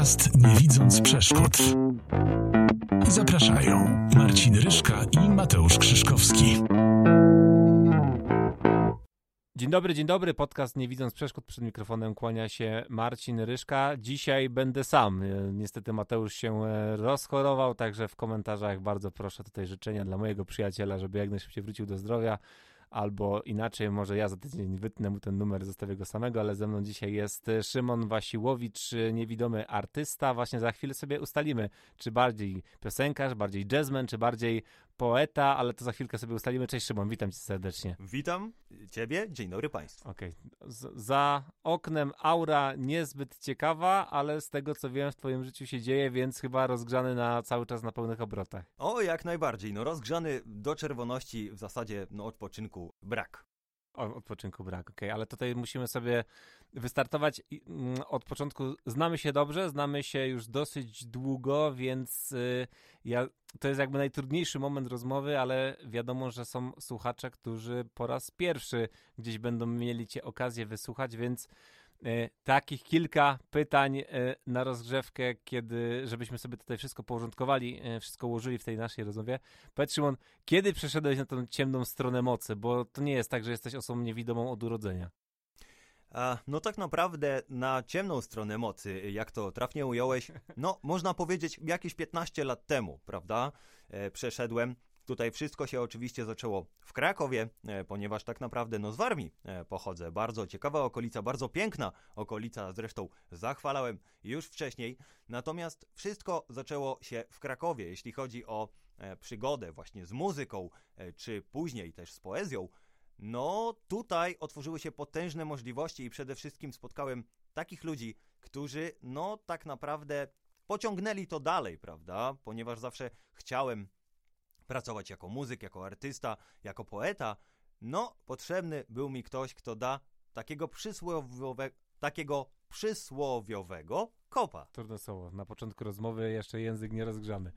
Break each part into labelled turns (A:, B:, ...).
A: Podcast Nie widząc przeszkód. Zapraszają Marcin Ryszka i Mateusz Krzyszkowski.
B: Dzień dobry, dzień dobry. Podcast Nie widząc przeszkód przed mikrofonem kłania się Marcin Ryszka. Dzisiaj będę sam. E, Niestety Mateusz się e, rozchorował, także w komentarzach bardzo proszę tutaj życzenia dla mojego przyjaciela, żeby jak najszybciej wrócił do zdrowia. Albo inaczej, może ja za tydzień wytnę mu ten numer, zostawię go samego, ale ze mną dzisiaj jest e, Szymon Wasiłowicz, e, niewidomy artysta. Właśnie za chwilę sobie ustalimy, czy bardziej piosenkarz, bardziej jazzman, czy bardziej poeta, ale to za chwilkę sobie ustalimy. Cześć Szymon, witam cię serdecznie.
C: Witam Ciebie, dzień dobry Państwu.
B: Okej. Z- Za oknem aura niezbyt ciekawa, ale z tego co wiem w twoim życiu się dzieje, więc chyba rozgrzany na cały czas na pełnych obrotach.
C: O, jak najbardziej, no rozgrzany do czerwoności w zasadzie, no odpoczynku brak.
B: O, odpoczynku brak, okej, ale tutaj musimy sobie wystartować mm, od początku. Znamy się dobrze, znamy się już dosyć długo, więc y, ja, to jest jakby najtrudniejszy moment rozmowy, ale wiadomo, że są słuchacze, którzy po raz pierwszy gdzieś będą mieli cię okazję wysłuchać, więc takich kilka pytań y, na rozgrzewkę, kiedy, żebyśmy sobie tutaj wszystko porządkowali, y, wszystko ułożyli w tej naszej rozmowie. Powiedz Szymon, kiedy przeszedłeś na tą ciemną stronę mocy? Bo to nie jest tak, że jesteś osobą niewidomą od urodzenia.
C: No tak naprawdę na ciemną stronę mocy, jak to trafnie ująłeś, no można powiedzieć jakieś 15 lat temu, prawda? E, przeszedłem. Tutaj wszystko się oczywiście zaczęło w Krakowie, e, ponieważ tak naprawdę no z Warmii e, pochodzę. Bardzo ciekawa okolica, bardzo piękna okolica, zresztą zachwalałem już wcześniej. Natomiast wszystko zaczęło się w Krakowie, jeśli chodzi o e, przygodę właśnie z muzyką, czy później też z poezją. No, tutaj otworzyły się potężne możliwości i przede wszystkim spotkałem takich ludzi, którzy, no, tak naprawdę pociągnęli to dalej, prawda? Ponieważ zawsze chciałem pracować jako muzyk, jako artysta, jako poeta. No, potrzebny był mi ktoś, kto da takiego przysłowiowe, takiego przysłowiowego kopa.
B: Trudne słowo. Na początku rozmowy jeszcze język nie rozgrzany.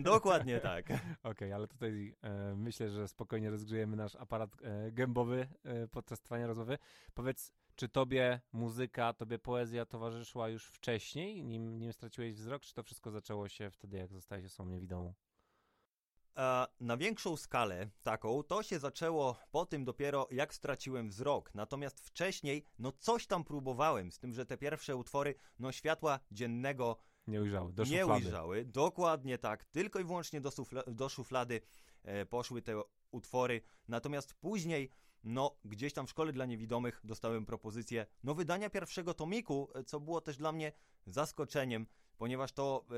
C: Dokładnie tak.
B: Okej, ale tutaj e, myślę, że spokojnie rozgrzejemy nasz aparat e, gębowy e, podczas trwania rozmowy. Powiedz, czy tobie muzyka, tobie poezja towarzyszyła już wcześniej, nim, nim straciłeś wzrok, czy to wszystko zaczęło się wtedy, jak zostałeś osobą niewidomą?
C: A na większą skalę taką to się zaczęło po tym dopiero jak straciłem wzrok. Natomiast wcześniej no coś tam próbowałem, z tym, że te pierwsze utwory no światła dziennego
B: Nie ujrzały, do
C: nie
B: szuflady.
C: ujrzały. Dokładnie tak. Tylko i wyłącznie do, sufla- do szuflady e, poszły te utwory. Natomiast później, no, gdzieś tam w szkole dla niewidomych dostałem propozycję no, wydania pierwszego tomiku, e, co było też dla mnie zaskoczeniem, ponieważ to e,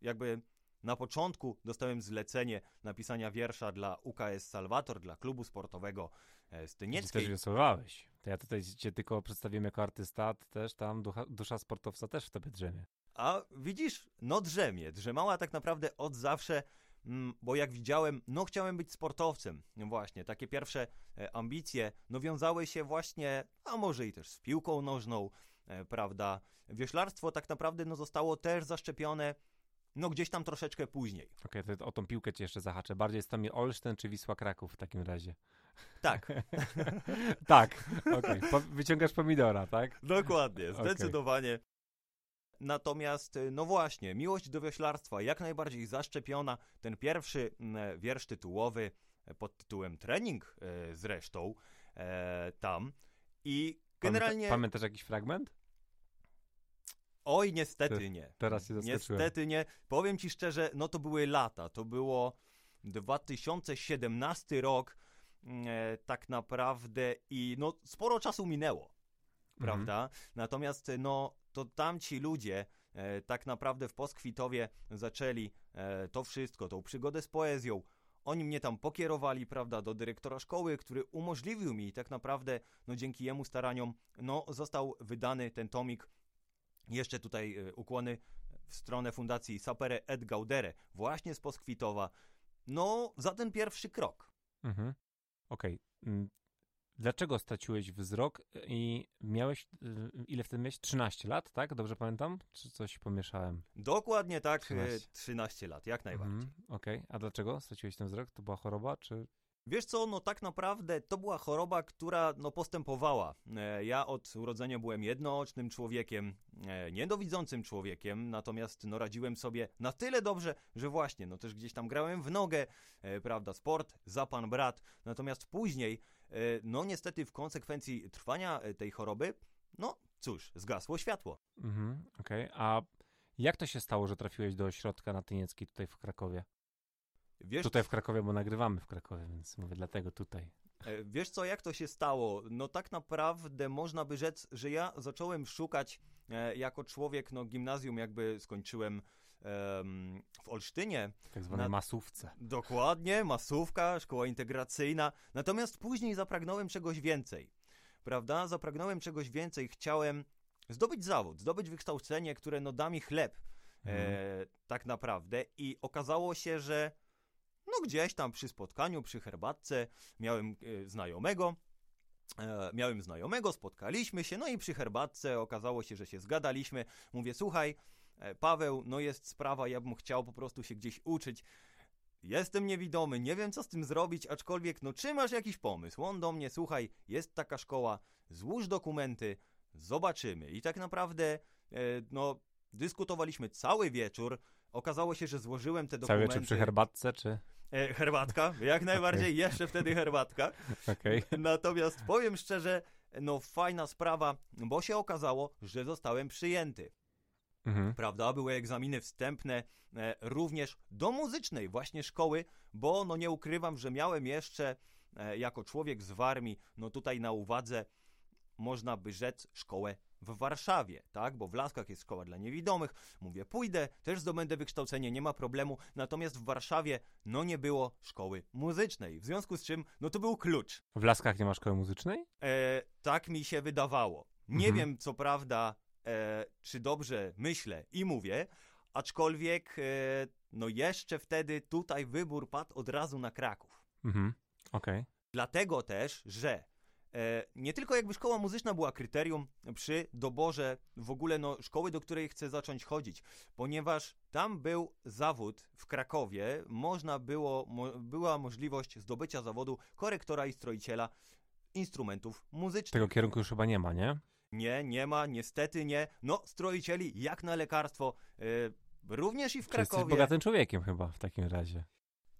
C: jakby na początku dostałem zlecenie napisania wiersza dla UKS Salvator, dla klubu sportowego e,
B: Ty
C: Stynieckiej.
B: też wiosłowałeś. To ja tutaj cię tylko przedstawiłem jako artysta, ty też tam ducha, dusza sportowca też w tobie drzemie.
C: A widzisz, no drzemie. Drzemała tak naprawdę od zawsze, mm, bo jak widziałem, no chciałem być sportowcem. Właśnie, takie pierwsze e, ambicje, no wiązały się właśnie, a może i też z piłką nożną, e, prawda. Wioślarstwo tak naprawdę no zostało też zaszczepione, no gdzieś tam troszeczkę później.
B: Okej, to o tą piłkę cię jeszcze zahaczę. Bardziej jest to mi Olsztyn czy Wisła Kraków w takim razie?
C: Tak,
B: tak, okej. Po, wyciągasz pomidora, tak?
C: dokładnie, zdecydowanie. Natomiast, e, no właśnie, miłość do wioślarstwa jak najbardziej zaszczepiona. Ten pierwszy mm, wiersz tytułowy e, pod tytułem Trening e, zresztą e, tam. I generalnie,
B: Pamięta, pamiętasz jakiś fragment?
C: Oj niestety
B: Ty-
C: nie.
B: Teraz się zaskoczyłem.
C: Niestety nie. Powiem ci szczerze, no to były lata. To było 2017 rok mm, e, tak naprawdę i no sporo czasu minęło, prawda? Natomiast no to tamci ludzie e, tak naprawdę w Poskwitowie zaczęli e, to wszystko, tą przygodę z poezją. Oni mnie tam pokierowali, prawda, do dyrektora szkoły, który umożliwił mi tak naprawdę, no dzięki jemu staraniom, no został wydany ten tomik. Jeszcze tutaj e, ukłony w stronę Fundacji Sapere et Gaudere, właśnie z Poskwitowa. No, za ten pierwszy krok.
B: Mhm. Okej. Mm, Dlaczego straciłeś wzrok i miałeś, y, ile wtedy miałeś? 13 lat, tak? Dobrze pamiętam? Czy coś pomieszałem?
C: Dokładnie tak,
B: 13.
C: 13, 13 lat, jak najbardziej.
B: Mhm. Okej. A dlaczego straciłeś ten wzrok? To była choroba, czy
C: Wiesz co, no tak naprawdę to była choroba, która no postępowała. E, ja od urodzenia byłem jednoocznym człowiekiem, e, niedowidzącym człowiekiem, natomiast no radziłem sobie na tyle dobrze, że właśnie, no też gdzieś tam grałem w nogę, e, prawda, sport, za pan brat. Natomiast później, no niestety w konsekwencji trwania tej choroby, no cóż, zgasło światło.
B: Mhm, okej. A jak to się stało, że trafiłeś do ośrodka na Tyniecki tutaj w Krakowie?
C: Wiesz,
B: Tutaj w Krakowie, bo nagrywamy w Krakowie, więc mówię dlatego tutaj.
C: E, Wiesz co, jak to się stało? No tak naprawdę można by rzec, że ja zacząłem szukać e, jako człowiek, no gimnazjum jakby skończyłem em, w Olsztynie,
B: Tak zwanej
C: Na-
B: masówce.
C: dokładnie, masówka, szkoła integracyjna, natomiast później zapragnąłem czegoś więcej, prawda? Zapragnąłem czegoś więcej, chciałem zdobyć zawód, zdobyć wykształcenie, które no da mi chleb,
B: Mhm.
C: e, tak naprawdę i okazało się, że no gdzieś tam przy spotkaniu, przy herbatce miałem e, znajomego, e, miałem znajomego, spotkaliśmy się, no i przy herbatce okazało się, że się zgadaliśmy. Mówię, słuchaj, e, Paweł, no jest sprawa, ja bym chciał po prostu się gdzieś uczyć. Jestem niewidomy, nie wiem co z tym zrobić, aczkolwiek, no czy masz jakiś pomysł? On do mnie, słuchaj, jest taka szkoła, złóż dokumenty, zobaczymy. I tak naprawdę, no, dyskutowaliśmy cały wieczór. Okazało się, że złożyłem te
B: Cały
C: dokumenty.
B: wieczór przy herbatce, czy?
C: E, herbatka, jak najbardziej, jeszcze wtedy herbatka.
B: Okej.
C: Natomiast powiem szczerze, no fajna sprawa, bo się okazało, że zostałem przyjęty.
B: Mhm.
C: Prawda? Były egzaminy wstępne e, również do muzycznej właśnie szkoły, bo no nie ukrywam, że miałem jeszcze e, jako człowiek z Warmii, no tutaj na uwadze można by rzec szkołę w Warszawie, tak? Bo w Laskach jest szkoła dla niewidomych. Mówię, pójdę, też zdobędę wykształcenie, nie ma problemu. Natomiast w Warszawie, no nie było szkoły muzycznej. W związku z czym, no to był klucz.
B: W Laskach nie ma szkoły muzycznej?
C: E, tak mi się wydawało. Nie
B: Mhm.
C: wiem, co prawda, e, czy dobrze myślę i mówię, aczkolwiek, e, no jeszcze wtedy tutaj wybór padł od razu na Kraków.
B: Mhm. Okej.
C: Dlatego też, że nie tylko jakby szkoła muzyczna była kryterium przy doborze w ogóle no, szkoły, do której chcę zacząć chodzić, ponieważ tam był zawód w Krakowie, można było, mo, była możliwość zdobycia zawodu korektora i stroiciela instrumentów muzycznych.
B: Tego kierunku już chyba nie ma, nie?
C: Nie, nie ma, niestety nie. No, stroicieli jak na lekarstwo, e, również i w
B: Czy jesteś
C: Krakowie.
B: bogatym człowiekiem chyba w takim razie.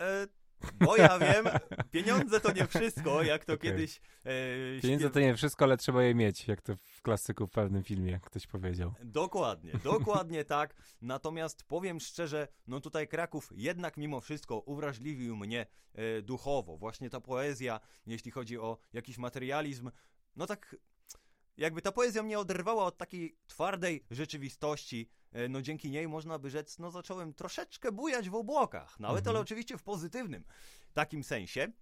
C: E, bo ja wiem, pieniądze to nie wszystko, jak to
B: Okej.
C: kiedyś e,
B: Pieniądze to nie wszystko, ale trzeba je mieć, jak to w klasyku w pewnym filmie ktoś powiedział.
C: Dokładnie, dokładnie tak. Natomiast powiem szczerze, no tutaj Kraków jednak mimo wszystko uwrażliwił mnie e, duchowo. Właśnie ta poezja, jeśli chodzi o jakiś materializm, no tak jakby ta poezja mnie oderwała od takiej twardej rzeczywistości. E, no dzięki niej można by rzec, no zacząłem troszeczkę bujać w obłokach. Nawet,
B: Mhm.
C: ale oczywiście w pozytywnym takim sensie.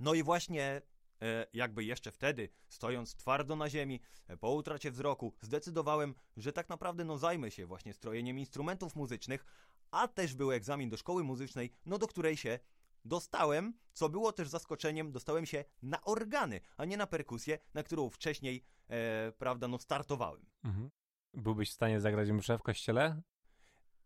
C: No i właśnie e, jakby jeszcze wtedy, stojąc twardo na ziemi, e, po utracie wzroku, zdecydowałem, że tak naprawdę no zajmę się właśnie strojeniem instrumentów muzycznych, a też był egzamin do szkoły muzycznej, no do której się dostałem, co było też zaskoczeniem, dostałem się na organy, a nie na perkusję, na którą wcześniej, e, prawda, no startowałem.
B: Mhm. Byłbyś w stanie zagrać mszę w kościele?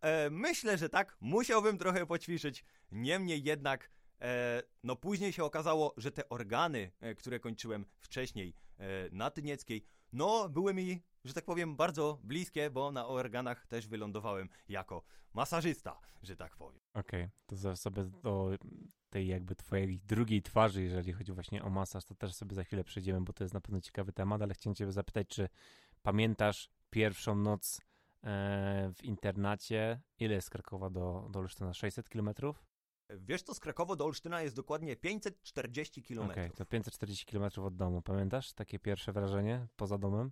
C: E, myślę, że tak, musiałbym trochę poćwiczyć, niemniej jednak, e, no później się okazało, że te organy, e, które kończyłem wcześniej e, na Tynieckiej, no były mi, że tak powiem, bardzo bliskie, bo na organach też wylądowałem jako masażysta, że tak powiem.
B: Okej, to zaraz sobie do tej jakby twojej drugiej twarzy, jeżeli chodzi właśnie o masaż, to też sobie za chwilę przejdziemy, bo to jest na pewno ciekawy temat, ale chciałem cię zapytać, czy pamiętasz pierwszą noc e, w internacie? Ile jest z Krakowa do, do Olsztyna? 600 kilometrów?
C: Wiesz co, z Krakowa do Olsztyna jest dokładnie 540 km.
B: Okej, to 540 kilometrów od domu. Pamiętasz takie pierwsze wrażenie poza domem?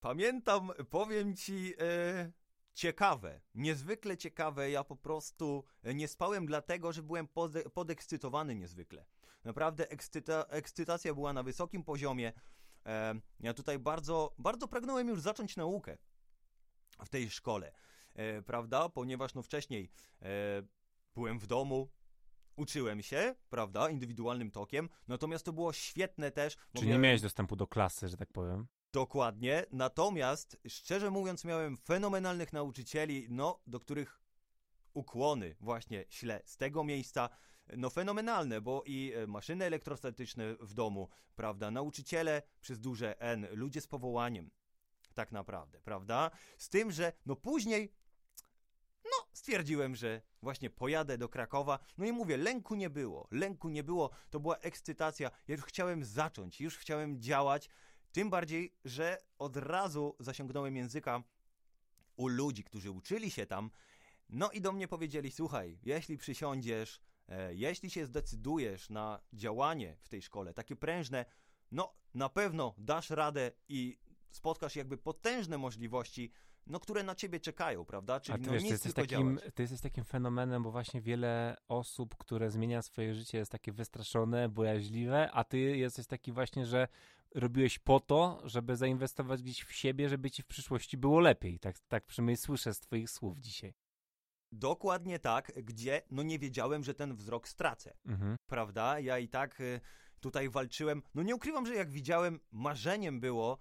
C: Pamiętam, powiem ci, e, ciekawe, niezwykle ciekawe. Ja po prostu e, nie spałem dlatego, że byłem pode- podekscytowany niezwykle. Naprawdę ekscyta- ekscytacja była na wysokim poziomie. E, ja tutaj bardzo, bardzo pragnąłem już zacząć naukę w tej szkole, e, prawda? Ponieważ no wcześniej e, byłem w domu, uczyłem się, prawda, indywidualnym tokiem, natomiast to było świetne też.
B: Czy nie miałeś dostępu do klasy, że tak powiem?
C: Dokładnie. Natomiast, szczerze mówiąc, miałem fenomenalnych nauczycieli, no, do których ukłony właśnie ślę z tego miejsca. No fenomenalne, bo i e, maszyny elektrostatyczne w domu, prawda, nauczyciele przez duże N, ludzie z powołaniem, tak naprawdę, prawda? Z tym, że no później no, stwierdziłem, że właśnie pojadę do Krakowa. No i mówię, lęku nie było. Lęku nie było. To była ekscytacja. Ja już chciałem zacząć, już chciałem działać. Tym bardziej, że od razu zasiągnąłem języka u ludzi, którzy uczyli się tam. No i do mnie powiedzieli: Słuchaj, jeśli przysiądziesz, jeśli się zdecydujesz na działanie w tej szkole, takie prężne, no na pewno dasz radę i spotkasz jakby potężne możliwości no, które na ciebie czekają, prawda? Czyli
B: A ty,
C: no,
B: wiesz,
C: nic
B: ty, jesteś
C: tylko
B: takim,
C: działać.
B: ty jesteś takim fenomenem, bo właśnie wiele osób, które zmienia swoje życie jest takie wystraszone, bojaźliwe, a ty jesteś taki właśnie, że robiłeś po to, żeby zainwestować gdzieś w siebie, żeby ci w przyszłości było lepiej. Tak, tak przynajmniej słyszę z twoich słów dzisiaj.
C: Dokładnie tak, gdzie no nie wiedziałem, że ten wzrok stracę,
B: Mhm.
C: prawda? Ja i tak y, tutaj walczyłem. No nie ukrywam, że jak widziałem, marzeniem było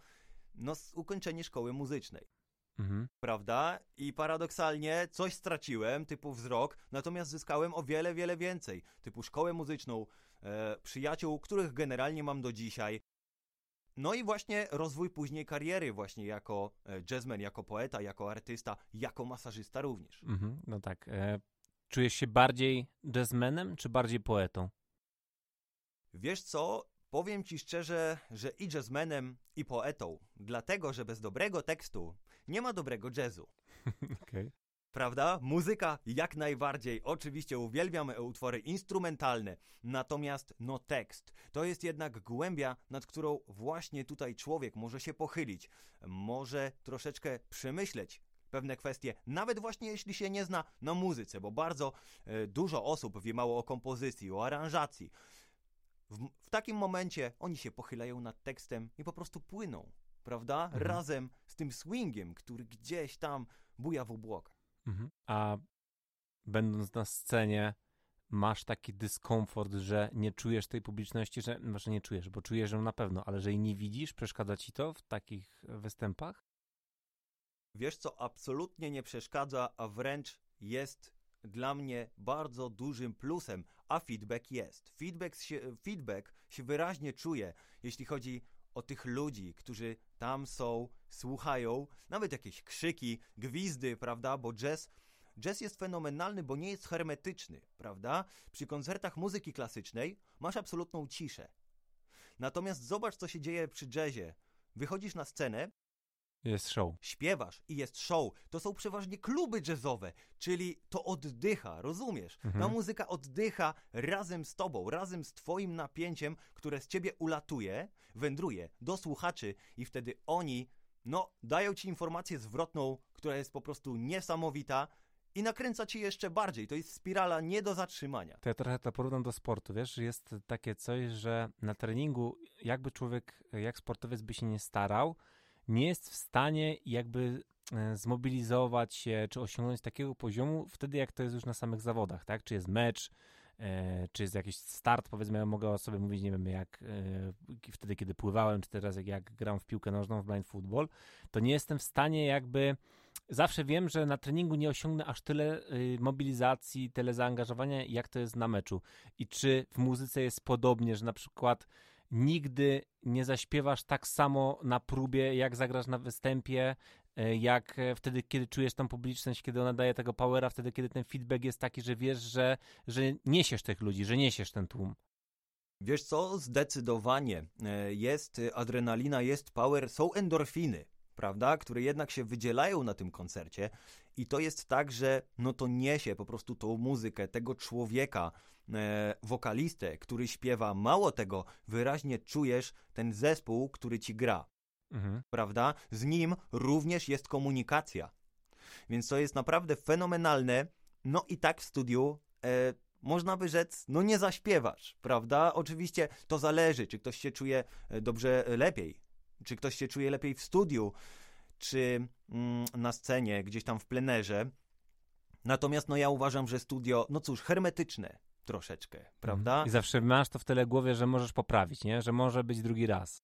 C: no ukończenie szkoły muzycznej.
B: Mhm.
C: prawda? I paradoksalnie coś straciłem, typu wzrok, natomiast zyskałem o wiele, wiele więcej, typu szkołę muzyczną, e, przyjaciół, których generalnie mam do dzisiaj. No i właśnie rozwój później kariery właśnie jako e, jazzman, jako poeta, jako artysta, jako masażysta również.
B: Mhm. No tak. E, czujesz się bardziej jazzmenem, czy bardziej poetą?
C: Wiesz co? Powiem ci szczerze, że i jazzmenem, i poetą, dlatego, że bez dobrego tekstu nie ma dobrego jazzu.
B: Okej.
C: Prawda? Muzyka jak najbardziej. Oczywiście uwielbiam utwory instrumentalne, natomiast no tekst to jest jednak głębia, nad którą właśnie tutaj człowiek może się pochylić, może troszeczkę przemyśleć pewne kwestie, nawet właśnie jeśli się nie zna na muzyce, bo bardzo e, dużo osób wie mało o kompozycji, o aranżacji. W, w takim momencie oni się pochylają nad tekstem i po prostu płyną, prawda?
B: Mhm.
C: Razem z tym swingiem, który gdzieś tam buja w obłokach.
B: Mhm. A będąc na scenie, masz taki dyskomfort, że nie czujesz tej publiczności, że może nie czujesz, bo czujesz ją na pewno, ale że jej nie widzisz, przeszkadza ci to w takich występach?
C: Wiesz co, absolutnie nie przeszkadza, a wręcz jest dla mnie bardzo dużym plusem, a feedback jest. Feedback się, feedback się wyraźnie czuje, jeśli chodzi o tych ludzi, którzy tam są, słuchają, nawet jakieś krzyki, gwizdy, prawda, bo jazz, jazz jest fenomenalny, bo nie jest hermetyczny, prawda? Przy koncertach muzyki klasycznej masz absolutną ciszę. Natomiast zobacz, co się dzieje przy jazzie. Wychodzisz na scenę,
B: Jest show.
C: śpiewasz i jest show, to są przeważnie kluby jazzowe, czyli to oddycha, rozumiesz?
B: Mhm.
C: Ta muzyka oddycha razem z tobą, razem z twoim napięciem, które z ciebie ulatuje, wędruje do słuchaczy i wtedy oni, no, dają ci informację zwrotną, która jest po prostu niesamowita i nakręca ci jeszcze bardziej. To jest spirala nie do zatrzymania.
B: To ja trochę to porównam do sportu, wiesz, jest takie coś, że na treningu jakby człowiek, jak sportowiec by się nie starał, nie jest w stanie jakby e, zmobilizować się, czy osiągnąć takiego poziomu wtedy, jak to jest już na samych zawodach, tak? Czy jest mecz, e, czy jest jakiś start, powiedzmy, ja mogę o sobie mówić, nie wiem, jak e, wtedy, kiedy pływałem, czy teraz jak, jak gram w piłkę nożną, w blind football, to nie jestem w stanie jakby zawsze wiem, że na treningu nie osiągnę aż tyle y, mobilizacji, tyle zaangażowania, jak to jest na meczu. I czy w muzyce jest podobnie, że na przykład nigdy nie zaśpiewasz tak samo na próbie, jak zagrasz na występie, y, jak e, wtedy, kiedy czujesz tą publiczność, kiedy ona daje tego powera, wtedy, kiedy ten feedback jest taki, że wiesz, że, że niesiesz tych ludzi, że niesiesz ten tłum.
C: Wiesz co, zdecydowanie e, jest e, adrenalina, jest power, są endorfiny, prawda, które jednak się wydzielają na tym koncercie. I to jest tak, że no to niesie po prostu tą muzykę, tego człowieka, e, wokalistę, który śpiewa, mało tego, wyraźnie czujesz ten zespół, który ci gra,
B: Mhm.
C: prawda, z nim również jest komunikacja, więc to jest naprawdę fenomenalne, no i tak w studiu e, można by rzec, no nie zaśpiewasz, prawda? Oczywiście to zależy, czy ktoś się czuje e, dobrze e, lepiej, czy ktoś się czuje lepiej w studiu, czy mm, na scenie, gdzieś tam w plenerze. Natomiast no ja uważam, że studio, no cóż, hermetyczne troszeczkę, prawda?
B: I zawsze masz to w tyle głowie, że możesz poprawić, nie? Że może być drugi raz.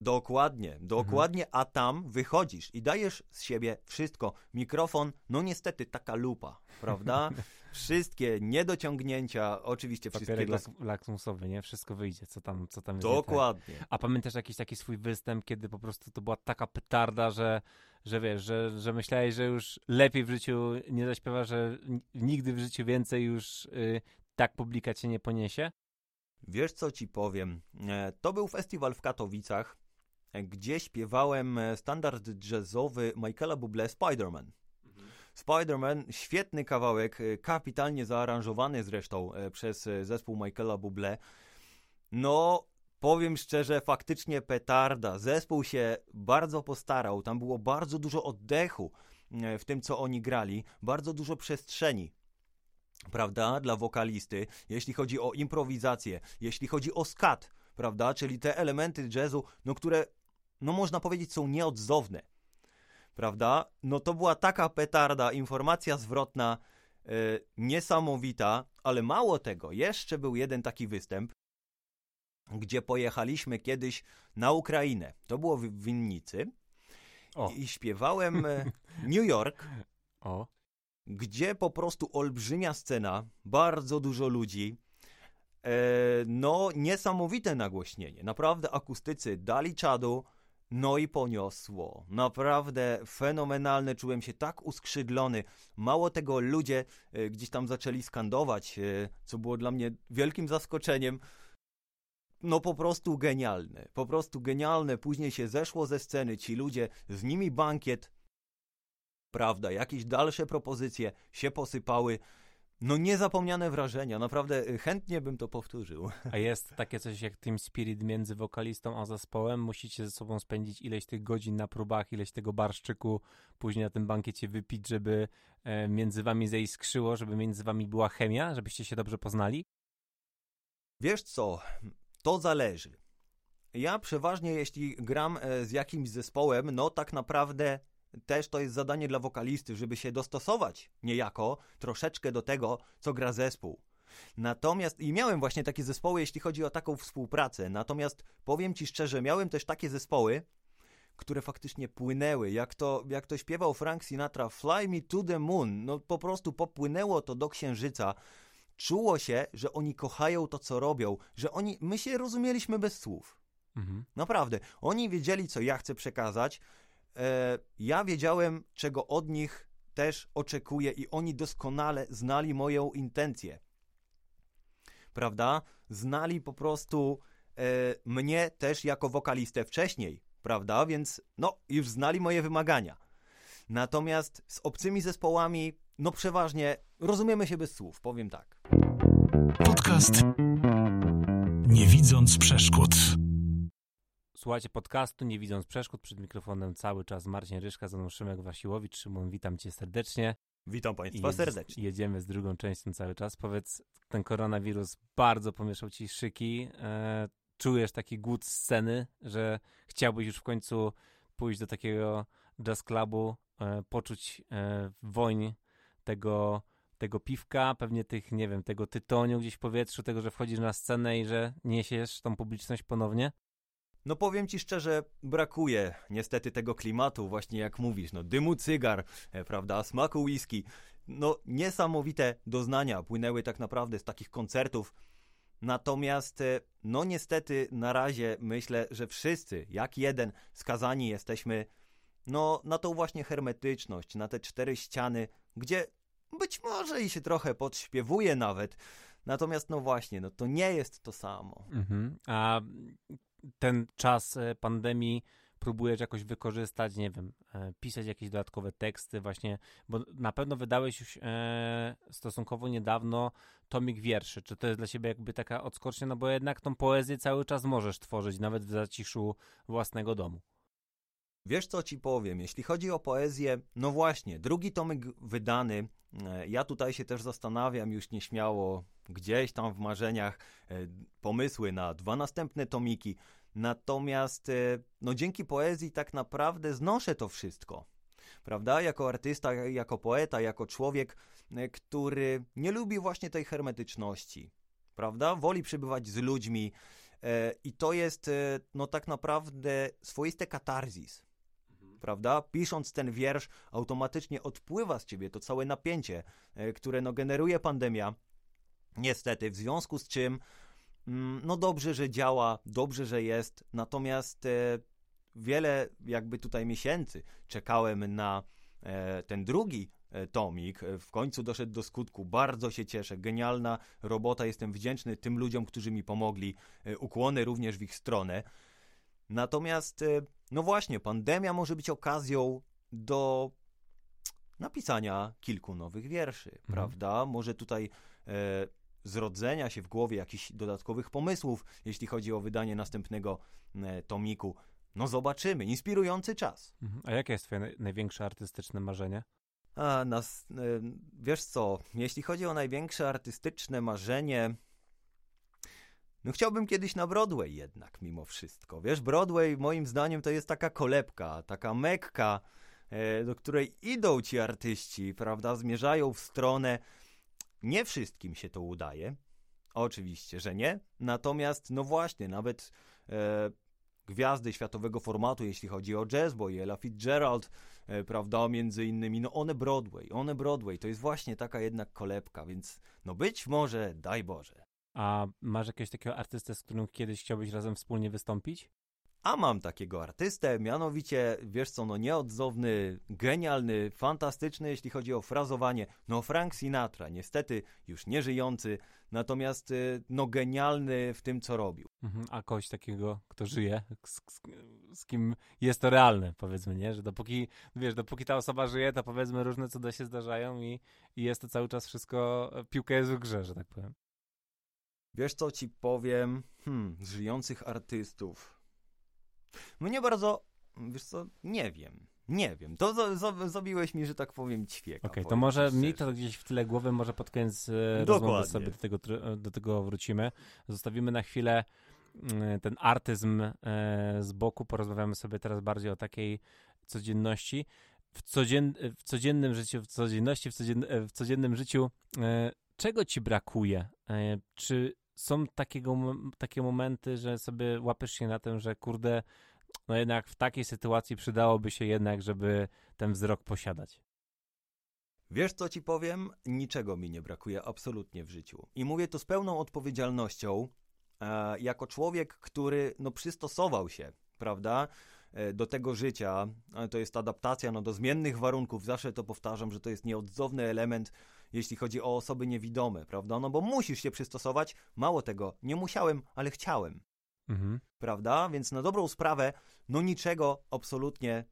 C: Dokładnie, dokładnie, a tam wychodzisz i dajesz z siebie wszystko. Mikrofon, no niestety taka lupa, prawda? wszystkie niedociągnięcia, oczywiście
B: Papierek
C: wszystkiego...
B: lak lakmusowy, nie? Wszystko wyjdzie, co tam, co tam jest. tak.
C: Dokładnie.
B: A pamiętasz jakiś taki swój występ, kiedy po prostu to była taka petarda, że, że wiesz, że, że myślałeś, że już lepiej w życiu nie zaśpiewa, że nigdy w życiu więcej już y, tak publika cię nie poniesie?
C: Wiesz co ci powiem? E, To był festiwal w Katowicach, e, gdzie śpiewałem e, standard jazzowy Michaela Bublé Spider-Man. Spider-Man, świetny kawałek, kapitalnie zaaranżowany zresztą przez zespół Michaela Bublé. No, powiem szczerze, faktycznie petarda. Zespół się bardzo postarał, tam było bardzo dużo oddechu w tym, co oni grali, bardzo dużo przestrzeni prawda, dla wokalisty, jeśli chodzi o improwizację, jeśli chodzi o skat, prawda, czyli te elementy jazzu, no które, no można powiedzieć, są nieodzowne, prawda, no to była taka petarda, informacja zwrotna, e, niesamowita, ale mało tego, jeszcze był jeden taki występ, gdzie pojechaliśmy kiedyś na Ukrainę, to było w Winnicy
B: O.
C: i śpiewałem e, New York,
B: O,
C: gdzie po prostu olbrzymia scena, bardzo dużo ludzi, e, no niesamowite nagłośnienie, naprawdę akustycy dali czadu, no i poniosło. Naprawdę fenomenalne, czułem się tak uskrzydlony. Mało tego, ludzie e, gdzieś tam zaczęli skandować, e, co było dla mnie wielkim zaskoczeniem. No po prostu genialne, po prostu genialne. Później się zeszło ze sceny, ci ludzie, z nimi bankiet, prawda, jakieś dalsze propozycje się posypały. No niezapomniane wrażenia, naprawdę y, chętnie bym to powtórzył.
B: a jest takie coś jak team spirit między wokalistą a zespołem? Musicie ze sobą spędzić ileś tych godzin na próbach, ileś tego barszczyku, później na tym bankiecie wypić, żeby e, między wami zaiskrzyło, żeby między wami była chemia, żebyście się dobrze poznali?
C: Wiesz co, to zależy. Ja przeważnie, jeśli gram e, z jakimś zespołem, no tak naprawdę też to jest zadanie dla wokalisty, żeby się dostosować niejako troszeczkę do tego, co gra zespół. Natomiast, i miałem właśnie takie zespoły, jeśli chodzi o taką współpracę. Natomiast powiem ci szczerze, miałem też takie zespoły, które faktycznie płynęły. Jak to, jak to śpiewał Frank Sinatra, Fly Me to the Moon. No po prostu popłynęło to do księżyca. Czuło się, że oni kochają to, co robią, że oni, my się rozumieliśmy bez słów.
B: Mhm.
C: Naprawdę. Oni wiedzieli, co ja chcę przekazać. E, ja wiedziałem, czego od nich też oczekuję, i oni doskonale znali moją intencję. Prawda? Znali po prostu e, mnie też jako wokalistę wcześniej, prawda? Więc no, już znali moje wymagania. Natomiast z obcymi zespołami, no przeważnie rozumiemy się bez słów, powiem tak.
A: Podcast Nie widząc przeszkód.
B: Słuchajcie podcastu, nie widząc przeszkód, przed mikrofonem cały czas Marcin Ryszka, za mną Szymek Wasiłowicz. Szymon, witam cię serdecznie.
C: Witam Państwa serdecznie.
B: Jedziemy z drugą częścią cały czas. Powiedz, ten koronawirus bardzo pomieszał ci szyki. E, czujesz taki głód sceny, że chciałbyś już w końcu pójść do takiego jazz clubu, e, poczuć e, woń tego, tego piwka, pewnie tych, nie wiem, tego tytoniu gdzieś w powietrzu, tego, że wchodzisz na scenę i że niesiesz tą publiczność ponownie?
C: No powiem ci szczerze, brakuje niestety tego klimatu, właśnie jak mówisz, no dymu cygar, e, prawda, smaku whisky. No niesamowite doznania płynęły tak naprawdę z takich koncertów. Natomiast, e, no niestety na razie myślę, że wszyscy, jak jeden, skazani jesteśmy no na tą właśnie hermetyczność, na te cztery ściany, gdzie być może i się trochę podśpiewuje nawet. Natomiast no właśnie, no to nie jest to samo.
B: Mhm. A ten czas e, pandemii próbujesz jakoś wykorzystać, nie wiem, e, pisać jakieś dodatkowe teksty właśnie, bo na pewno wydałeś już e, stosunkowo niedawno tomik wierszy. Czy to jest dla ciebie jakby taka odskocznia, no bo jednak tą poezję cały czas możesz tworzyć, nawet w zaciszu własnego domu.
C: Wiesz co ci powiem, jeśli chodzi o poezję, no właśnie, drugi tomyk wydany, e, ja tutaj się też zastanawiam już nieśmiało, gdzieś tam w marzeniach, e, pomysły na dwa następne tomiki, natomiast e, no dzięki poezji tak naprawdę znoszę to wszystko, prawda, jako artysta, jako poeta, jako człowiek, który nie lubi właśnie tej hermetyczności, prawda, woli przebywać z ludźmi, i to jest, no tak naprawdę, swoiste katarzis prawda? Pisząc ten wiersz, automatycznie odpływa z ciebie to całe napięcie, e, które no, generuje pandemia. Niestety, w związku z czym, mm, no dobrze, że działa, dobrze, że jest, natomiast e, wiele jakby tutaj miesięcy czekałem na e, ten drugi tomik. W końcu doszedł do skutku. Bardzo się cieszę. Genialna robota. Jestem wdzięczny tym ludziom, którzy mi pomogli. Ukłony również w ich stronę. Natomiast, e, no właśnie, pandemia może być okazją do napisania kilku nowych wierszy,
B: Mhm.
C: prawda? Może tutaj e, zrodzenia się w głowie jakichś dodatkowych pomysłów, jeśli chodzi o wydanie następnego e, tomiku. No zobaczymy. Inspirujący czas.
B: Mhm. A jakie jest twoje naj- największe artystyczne marzenie?
C: A, nas, e, wiesz co, jeśli chodzi o największe artystyczne marzenie, no chciałbym kiedyś na Broadway jednak, mimo wszystko. Wiesz, Broadway moim zdaniem to jest taka kolebka, taka mekka, e, do której idą ci artyści, prawda, zmierzają w stronę. Nie wszystkim się to udaje, oczywiście, że nie, natomiast, no właśnie, nawet e, gwiazdy światowego formatu, jeśli chodzi o jazz, bo i Ella Fitzgerald, e, prawda, między innymi, no one Broadway, one Broadway, to jest właśnie taka jednak kolebka, więc no być może, daj Boże.
B: A masz jakiegoś takiego artystę, z którym kiedyś chciałbyś razem wspólnie wystąpić?
C: A mam takiego artystę, mianowicie, wiesz co, no nieodzowny, genialny, fantastyczny, jeśli chodzi o frazowanie, no Frank Sinatra, niestety już nie żyjący, natomiast y, no genialny w tym, co robił.
B: Mhm. A kogoś takiego, kto żyje, z, z, z kim jest to realne, powiedzmy, nie? Że dopóki, wiesz, dopóki ta osoba żyje, to powiedzmy różne cuda się zdarzają i, i jest to cały czas wszystko, piłka jest w grze, że tak powiem.
C: Wiesz co ci powiem? Hmm, z żyjących artystów. Mnie bardzo, wiesz co, nie wiem. Nie wiem. To za, za, zabiłeś mi, że tak powiem, ćwieka.
B: Okej, to
C: powiem
B: może
C: szczerze.
B: to gdzieś w tyle głowy, może pod koniec e,
C: Dokładnie.
B: rozmowy sobie do tego, tr- do tego wrócimy. Zostawimy na chwilę mm, ten artyzm e, z boku, porozmawiamy sobie teraz bardziej o takiej codzienności. W, codzien, w codziennym życiu, w codzienności, w, codzien, e, w codziennym życiu, e, czego ci brakuje? E, czy są takiego, takie momenty, że sobie łapiesz się na tym, że kurde, no jednak w takiej sytuacji przydałoby się jednak, żeby ten wzrok posiadać?
C: Wiesz co ci powiem? Niczego mi nie brakuje absolutnie w życiu. I mówię to z pełną odpowiedzialnością, e, jako człowiek, który no, przystosował się, prawda, do tego życia. E, to jest adaptacja no, do zmiennych warunków. Zawsze to powtarzam, że to jest nieodzowny element, jeśli chodzi o osoby niewidome, prawda? No bo musisz się przystosować. Mało tego, nie musiałem, ale chciałem
B: Mhm.
C: prawda? Więc na dobrą sprawę, no niczego absolutnie e,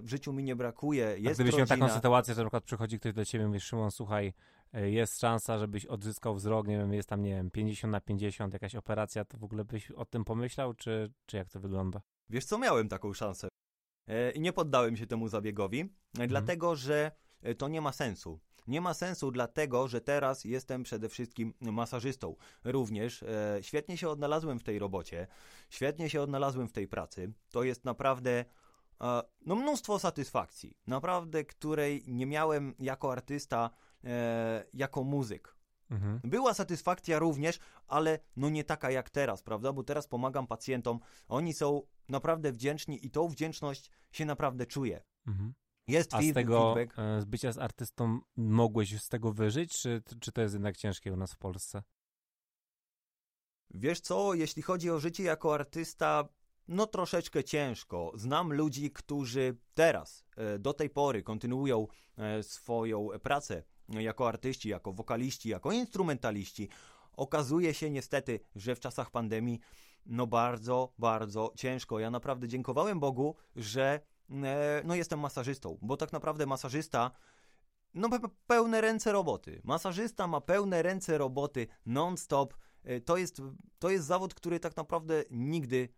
C: w życiu mi nie brakuje.
B: A
C: Jest
B: gdybyś miał
C: rodzina.
B: taką sytuację, że na przykład przychodzi ktoś do ciebie i mówi, Szymon, słuchaj, e, jest szansa, żebyś odzyskał wzrok, nie wiem, jest tam, nie wiem, 50 na 50, jakaś operacja, to w ogóle byś o tym pomyślał, czy, czy jak to wygląda?
C: Wiesz co, miałem taką szansę e, i nie poddałem się temu zabiegowi, e, dlatego że e, to nie ma sensu. Nie ma sensu dlatego, że teraz jestem przede wszystkim masażystą. Również e, świetnie się odnalazłem w tej robocie, świetnie się odnalazłem w tej pracy. To jest naprawdę e, no mnóstwo satysfakcji, naprawdę, której nie miałem jako artysta, e, jako muzyk.
B: Mhm.
C: Była satysfakcja również, ale no nie taka jak teraz, prawda? Bo teraz pomagam pacjentom, oni są naprawdę wdzięczni i tą wdzięczność się naprawdę czuję.
B: Mhm.
C: Jest
B: A z tego,
C: feedback.
B: e, z bycia z artystą, mogłeś z tego wyżyć, czy, czy to jest jednak ciężkie u nas w Polsce?
C: Wiesz co, jeśli chodzi o życie jako artysta, no troszeczkę ciężko. Znam ludzi, którzy teraz, e, do tej pory kontynuują e, swoją pracę jako artyści, jako wokaliści, jako instrumentaliści. Okazuje się niestety, że w czasach pandemii no bardzo, bardzo ciężko. Ja naprawdę dziękowałem Bogu, że e, no jestem masażystą, bo tak naprawdę masażysta no pe- pełne ręce roboty. Masażysta ma pełne ręce roboty non-stop. E, To jest, to jest zawód, który tak naprawdę nigdy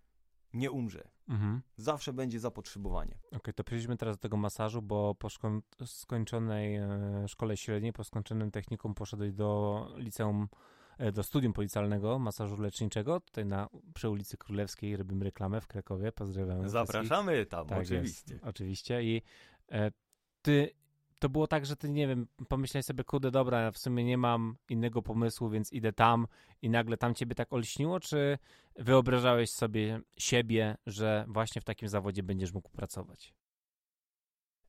C: nie umrze.
B: Mhm.
C: Zawsze będzie zapotrzebowanie.
B: Okej, to przejdźmy teraz do tego masażu, bo po szko- skończonej e, szkole średniej, po skończonym technikum poszedłeś do liceum, e, do studium policjalnego masażu leczniczego, tutaj na, przy ulicy Królewskiej, robimy reklamę w Krakowie, pozdrawiamy. wszystkich.
C: Zapraszamy tam,
B: Tak
C: oczywiście.
B: Jest, oczywiście. I e, ty, to było tak, że ty, nie wiem, pomyślałeś sobie, kurde, dobra, w sumie nie mam innego pomysłu, więc idę tam i nagle tam ciebie tak olśniło, czy wyobrażałeś sobie siebie, że właśnie w takim zawodzie będziesz mógł pracować?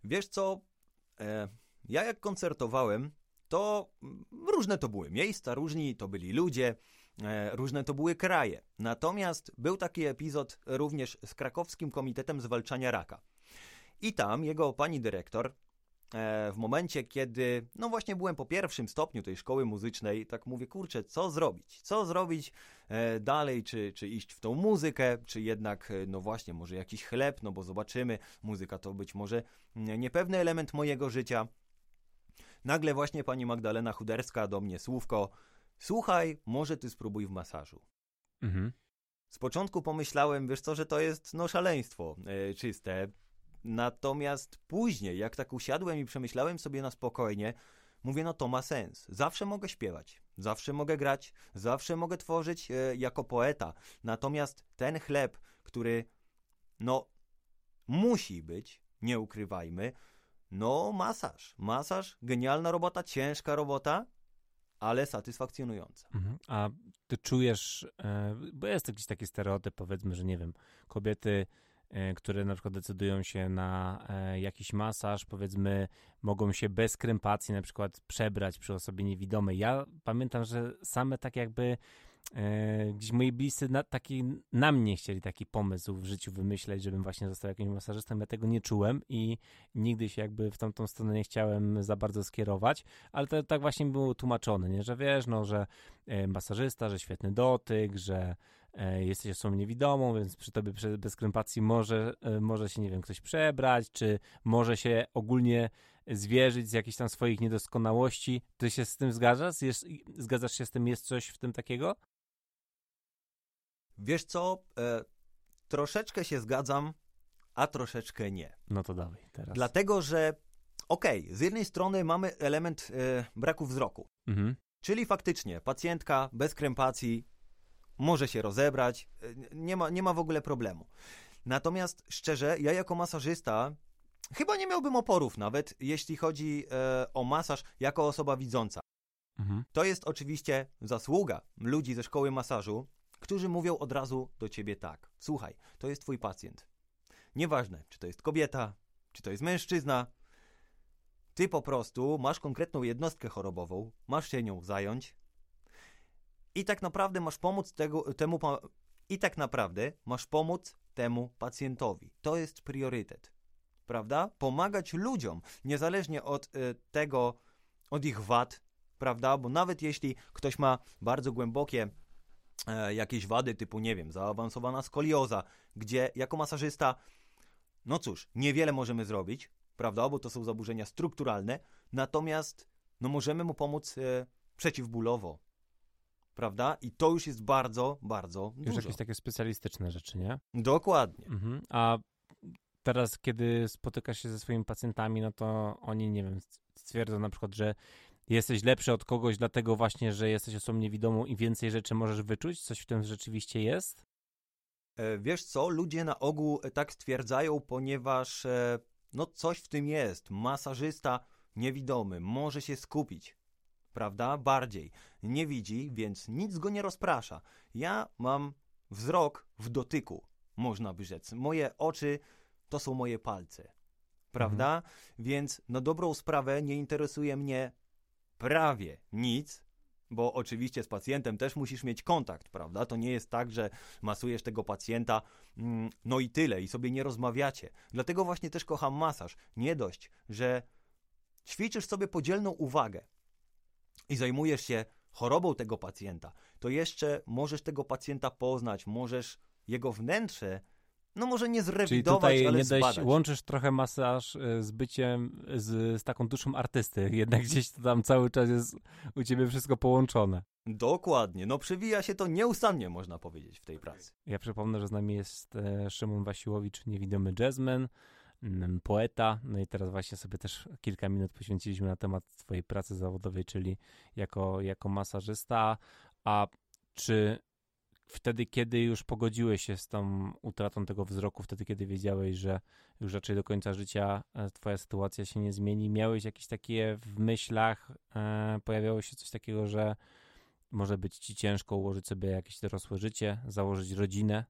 C: Wiesz co, e, ja jak koncertowałem, to różne to były miejsca, różni to byli ludzie, e, różne to były kraje. Natomiast był taki epizod również z krakowskim Komitetem Zwalczania Raka. I tam jego pani dyrektor, w momencie, kiedy, no właśnie byłem po pierwszym stopniu tej szkoły muzycznej, tak mówię, kurczę, co zrobić? Co zrobić e, dalej? Czy, czy iść w tą muzykę, czy jednak, e, no właśnie, może jakiś chleb, no bo zobaczymy, muzyka to być może mm, niepewny element mojego życia. Nagle właśnie pani Magdalena Chuderska do mnie słówko, słuchaj, może ty spróbuj w masażu.
B: Mhm.
C: Z początku pomyślałem, wiesz co, że to jest no szaleństwo e, czyste. Natomiast później, jak tak usiadłem i przemyślałem sobie na spokojnie, mówię, no to ma sens. Zawsze mogę śpiewać, zawsze mogę grać, zawsze mogę tworzyć e, jako poeta. Natomiast ten chleb, który no musi być, nie ukrywajmy, no masaż. Masaż, genialna robota, ciężka robota, ale satysfakcjonująca.
B: Mhm. A ty czujesz, e, bo jest jakiś taki stereotyp, powiedzmy, że nie wiem, kobiety, które na przykład decydują się na e, jakiś masaż, powiedzmy, mogą się bez krępacji na przykład przebrać przy osobie niewidomej. Ja pamiętam, że same tak jakby e, gdzieś moi bliscy na, taki, na mnie chcieli taki pomysł w życiu wymyśleć, żebym właśnie został jakimś masażystą. Ja tego nie czułem i nigdy się jakby w tamtą stronę nie chciałem za bardzo skierować, ale to tak właśnie było tłumaczone, nie? że wiesz, no, że e, masażysta, że świetny dotyk, że e, jesteś osobą niewidomą, więc przy tobie bez krępacji może, e, może się, nie wiem, ktoś przebrać, czy może się ogólnie zwierzyć z jakichś tam swoich niedoskonałości. Ty się z tym zgadzasz? Jest, zgadzasz się z tym? Jest coś w tym takiego?
C: Wiesz co, e, troszeczkę się zgadzam, a troszeczkę nie.
B: No to dawaj teraz.
C: Dlatego, że okej, z jednej strony mamy element e, braku wzroku,
B: Mhm.
C: czyli faktycznie pacjentka bez krępacji może się rozebrać, e, nie ma, nie ma w ogóle problemu. Natomiast szczerze, ja jako masażysta chyba nie miałbym oporów nawet, jeśli chodzi e, o masaż jako osoba widząca.
B: Mhm.
C: To jest oczywiście zasługa ludzi ze szkoły masażu, którzy mówią od razu do ciebie tak: Słuchaj, to jest twój pacjent. Nieważne, czy to jest kobieta, czy to jest mężczyzna. Ty po prostu masz konkretną jednostkę chorobową, masz się nią zająć i tak naprawdę masz pomóc tego, temu i tak naprawdę masz pomóc temu pacjentowi. To jest priorytet. Prawda? Pomagać ludziom, niezależnie od y, tego, od ich wad, prawda? Bo nawet jeśli ktoś ma bardzo głębokie e, jakieś wady typu, nie wiem, zaawansowana skolioza, gdzie jako masażysta, no cóż, niewiele możemy zrobić, prawda, bo to są zaburzenia strukturalne, natomiast no możemy mu pomóc e, przeciwbólowo, prawda? I to już jest bardzo, bardzo
B: Już
C: dużo.
B: jakieś takie specjalistyczne rzeczy, nie?
C: Dokładnie.
B: Mhm. A teraz, kiedy spotykasz się ze swoimi pacjentami, no to oni, nie wiem, stwierdzą na przykład, że jesteś lepszy od kogoś, dlatego właśnie, że jesteś osobą niewidomą i więcej rzeczy możesz wyczuć? Coś w tym rzeczywiście jest?
C: E, Wiesz co, ludzie na ogół e, tak stwierdzają, ponieważ e, no coś w tym jest. Masażysta niewidomy może się skupić, prawda? Bardziej. Nie widzi, więc nic go nie rozprasza. Ja mam wzrok w dotyku, można by rzec. Moje oczy to są moje palce, prawda? Więc na dobrą sprawę nie interesuje mnie prawie nic, bo oczywiście z pacjentem też musisz mieć kontakt, prawda? To nie jest tak, że masujesz tego pacjenta, mm, no i tyle, i sobie nie rozmawiacie. Dlatego właśnie też kocham masaż. Nie dość, że ćwiczysz sobie podzielną uwagę i zajmujesz się chorobą tego pacjenta, to jeszcze możesz tego pacjenta poznać, możesz jego wnętrze, no może nie
B: Czyli
C: zrewidować,
B: tutaj
C: ale
B: nie dość, łączysz trochę masaż y, z byciem, z, z taką duszą artysty. Jednak gdzieś to tam cały czas jest u ciebie wszystko połączone.
C: Dokładnie, no przewija się to nieustannie, można powiedzieć, w tej pracy.
B: Ja przypomnę, że z nami jest e, Szymon Wasiłowicz, niewidomy jazzman, poeta. No i teraz właśnie sobie też kilka minut poświęciliśmy na temat twojej pracy zawodowej, czyli jako, jako masażysta. A czy wtedy, kiedy już pogodziłeś się z tą utratą tego wzroku, wtedy, kiedy wiedziałeś, że już raczej do końca życia e, twoja sytuacja się nie zmieni, miałeś jakieś takie w myślach, e, pojawiało się coś takiego, że może być ci ciężko ułożyć sobie jakieś dorosłe życie, założyć rodzinę?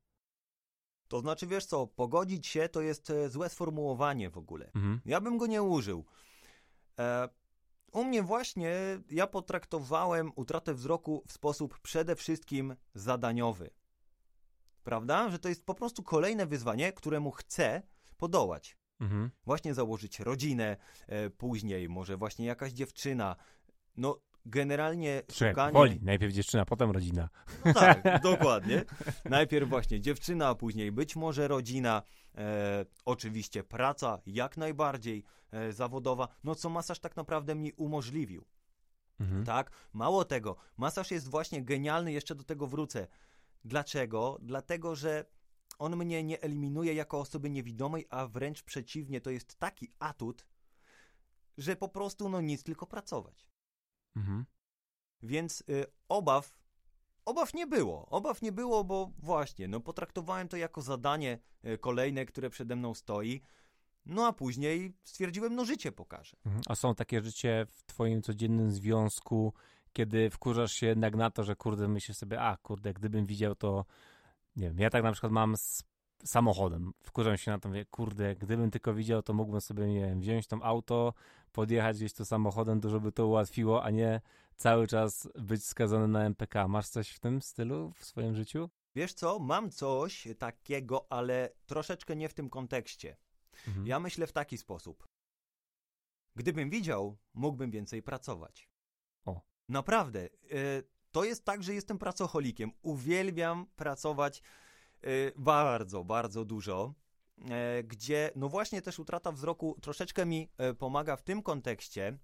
C: To znaczy, wiesz co, pogodzić się to jest e, złe sformułowanie w ogóle.
B: Mhm.
C: Ja bym go nie użył. E, u mnie właśnie ja potraktowałem utratę wzroku w sposób przede wszystkim zadaniowy. Prawda? Że to jest po prostu kolejne wyzwanie, któremu chcę podołać.
B: Mhm.
C: Właśnie założyć rodzinę, e, później może właśnie jakaś dziewczyna. No, generalnie
B: Czekaj,
C: szukanie...
B: woli. Najpierw dziewczyna, potem rodzina.
C: No tak, dokładnie. Najpierw właśnie dziewczyna, a później być może rodzina, e, oczywiście praca jak najbardziej e, zawodowa, no co masaż tak naprawdę mi umożliwił.
B: Mhm.
C: Tak? Mało tego, masaż jest właśnie genialny, jeszcze do tego wrócę. Dlaczego? Dlatego, że on mnie nie eliminuje jako osoby niewidomej, a wręcz przeciwnie, to jest taki atut, że po prostu no nic, tylko pracować.
B: Mhm.
C: Więc y, obaw, obaw nie było. Obaw nie było, bo właśnie, no potraktowałem to jako zadanie y, kolejne, które przede mną stoi. No a później stwierdziłem, no życie pokaże.
B: Mhm. A są takie życie w twoim codziennym związku, kiedy wkurzasz się jednak na to, że kurde, myślisz sobie, a kurde, gdybym widział to, nie wiem, ja tak na przykład mam z samochodem. Wkurzam się na to, mówię, kurde, gdybym tylko widział, to mógłbym sobie, nie wiem, wziąć to auto, podjechać gdzieś to samochodem, dużo by to ułatwiło, a nie cały czas być skazany na MPK. Masz coś w tym stylu w swoim życiu?
C: Wiesz co, mam coś takiego, ale troszeczkę nie w tym kontekście.
B: Mhm.
C: Ja myślę w taki sposób. Gdybym widział, mógłbym więcej pracować.
B: O.
C: Naprawdę. y, to jest tak, że jestem pracocholikiem. Uwielbiam pracować bardzo, bardzo dużo. e, Gdzie, no właśnie, też utrata wzroku troszeczkę mi e, pomaga w tym kontekście,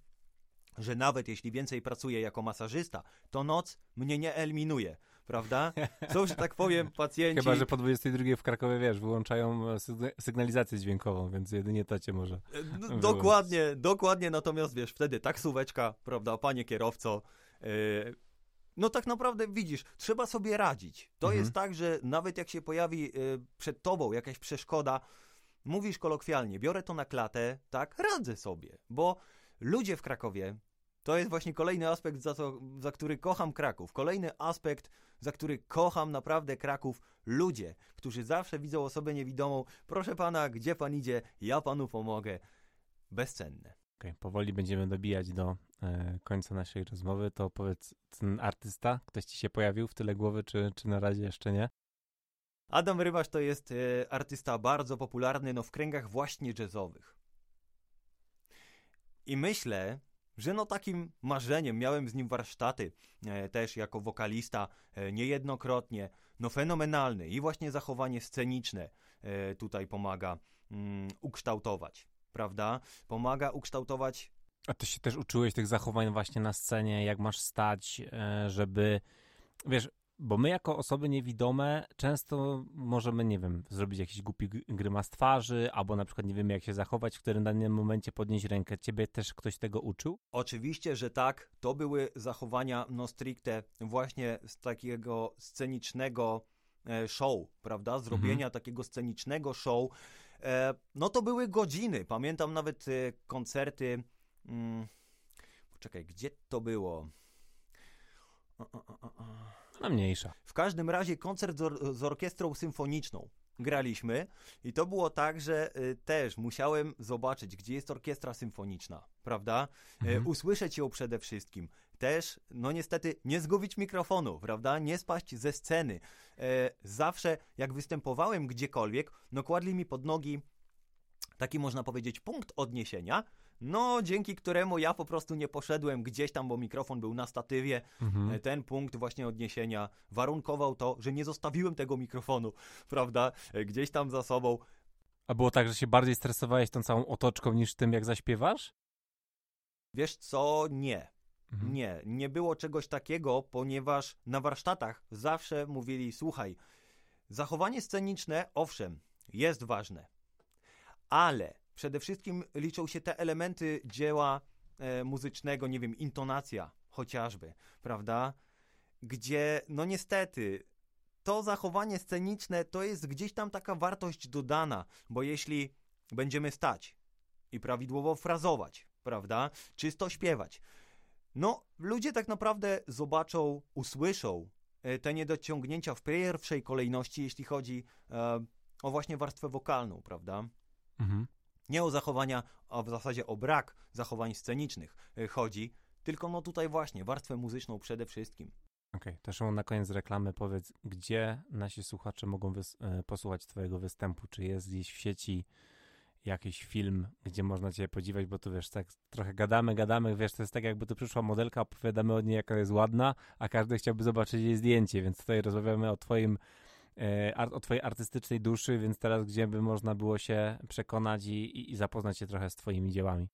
C: że nawet jeśli więcej pracuję jako masażysta, to noc mnie nie eliminuje, prawda? Są, że tak powiem, pacjenci.
B: Chyba, że po 22 w Krakowie, wiesz, wyłączają e, sygna- sygnalizację dźwiękową, więc jedynie to cię może.
C: E, No, dokładnie, dokładnie, natomiast wiesz, wtedy taksóweczka, prawda, panie kierowco, e, no tak naprawdę widzisz, trzeba sobie radzić. To
B: Mhm.
C: jest tak, że nawet jak się pojawi e, przed tobą jakaś przeszkoda, mówisz kolokwialnie, biorę to na klatę, tak, radzę sobie, bo ludzie w Krakowie, to jest właśnie kolejny aspekt, za, to, za który kocham Kraków, kolejny aspekt, za który kocham naprawdę Kraków, ludzie, którzy zawsze widzą osobę niewidomą, proszę pana, gdzie pan idzie, ja panu pomogę, bezcenne.
B: Okej, powoli będziemy dobijać do końca naszej rozmowy. To powiedz, ten artysta, ktoś ci się pojawił w tyle głowy, czy, czy na razie jeszcze nie?
C: Adam Rybasz to jest e, artysta bardzo popularny no, w kręgach właśnie jazzowych. I myślę, że no takim marzeniem, miałem z nim warsztaty e, też jako wokalista e, niejednokrotnie, no fenomenalny i właśnie zachowanie sceniczne e, tutaj pomaga mm, ukształtować, prawda? Pomaga ukształtować
B: A ty się też uczyłeś tych zachowań właśnie na scenie, jak masz stać, e, żeby, wiesz, bo my jako osoby niewidome często możemy, nie wiem, zrobić jakiś głupi grymas twarzy, albo na przykład nie wiemy jak się zachować, w którym danym momencie podnieść rękę. Ciebie też ktoś tego uczył?
C: Oczywiście, że tak. To były zachowania no stricte właśnie z takiego scenicznego e, show, prawda? Zrobienia takiego scenicznego show. E, no to były godziny. Pamiętam nawet koncerty. Mm, poczekaj, gdzie to było? O, o, o, o, o.
B: No mniejsza.
C: W każdym razie koncert z, or- z orkiestrą symfoniczną graliśmy i to było tak, że y, też musiałem zobaczyć, gdzie jest orkiestra symfoniczna, prawda? E,
B: Mhm.
C: usłyszeć ją przede wszystkim. Też, no niestety, nie zgubić mikrofonu, prawda? Nie spaść ze sceny. E, zawsze, jak występowałem gdziekolwiek, no kładli mi pod nogi taki, można powiedzieć, punkt odniesienia, no dzięki któremu ja po prostu nie poszedłem gdzieś tam, bo mikrofon był na statywie,
B: Mhm.
C: E, ten punkt właśnie odniesienia warunkował to, że nie zostawiłem tego mikrofonu, prawda, e, gdzieś tam za sobą.
B: A było tak, że się bardziej stresowałeś tą całą otoczką niż tym, jak zaśpiewasz?
C: Wiesz co? Nie.
B: Mhm.
C: Nie, nie było czegoś takiego, ponieważ na warsztatach zawsze mówili, słuchaj, zachowanie sceniczne, owszem, jest ważne, ale przede wszystkim liczą się te elementy dzieła e, muzycznego, nie wiem, intonacja chociażby, prawda? Gdzie, no niestety, to zachowanie sceniczne to jest gdzieś tam taka wartość dodana, bo jeśli będziemy stać i prawidłowo frazować, prawda, czysto śpiewać, no, ludzie tak naprawdę zobaczą, usłyszą e, te niedociągnięcia w pierwszej kolejności, jeśli chodzi e, o właśnie warstwę wokalną, prawda?
B: Mhm.
C: Nie o zachowania, a w zasadzie o brak zachowań scenicznych y, chodzi, tylko no tutaj właśnie warstwę muzyczną przede wszystkim.
B: Okej, to Szymon, na koniec reklamy powiedz, gdzie nasi słuchacze mogą e, posłuchać twojego występu? Czy jest gdzieś w sieci jakiś film, gdzie można cię podziwiać, bo tu wiesz, tak trochę gadamy, gadamy, wiesz, to jest tak jakby tu przyszła modelka, opowiadamy o niej, jaka jest ładna, a każdy chciałby zobaczyć jej zdjęcie, więc tutaj rozmawiamy o twoim e, ar- o twojej artystycznej duszy, więc teraz gdzie by można było się przekonać i, i, zapoznać się trochę z twoimi dziełami.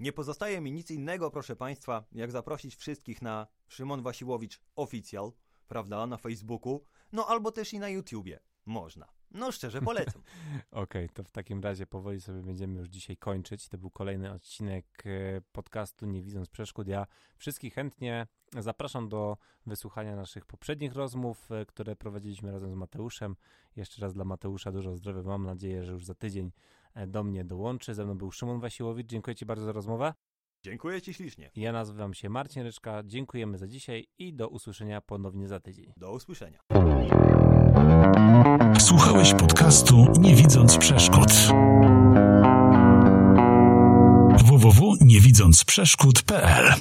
C: Nie pozostaje mi nic innego, proszę Państwa, jak zaprosić wszystkich na Szymon Wasiłowicz Official, prawda, na Facebooku, no albo też i na YouTubie. Można. No szczerze polecam.
B: Okej, to w takim razie powoli sobie będziemy już dzisiaj kończyć. To był kolejny odcinek e, podcastu Nie widząc przeszkód. Ja wszystkich chętnie zapraszam do wysłuchania naszych poprzednich rozmów, e, które prowadziliśmy razem z Mateuszem. Jeszcze raz dla Mateusza dużo zdrowia. Mam nadzieję, że już za tydzień e, do mnie dołączy. Ze mną był Szymon Wasiłowicz. Dziękuję Ci bardzo za rozmowę.
C: Dziękuję Ci ślicznie.
B: Ja nazywam się Marcin Ryczka. Dziękujemy za dzisiaj i do usłyszenia ponownie za tydzień.
C: Do usłyszenia.
A: Słuchałeś podcastu Nie widząc przeszkód. www.niewidzącprzeszkód.pl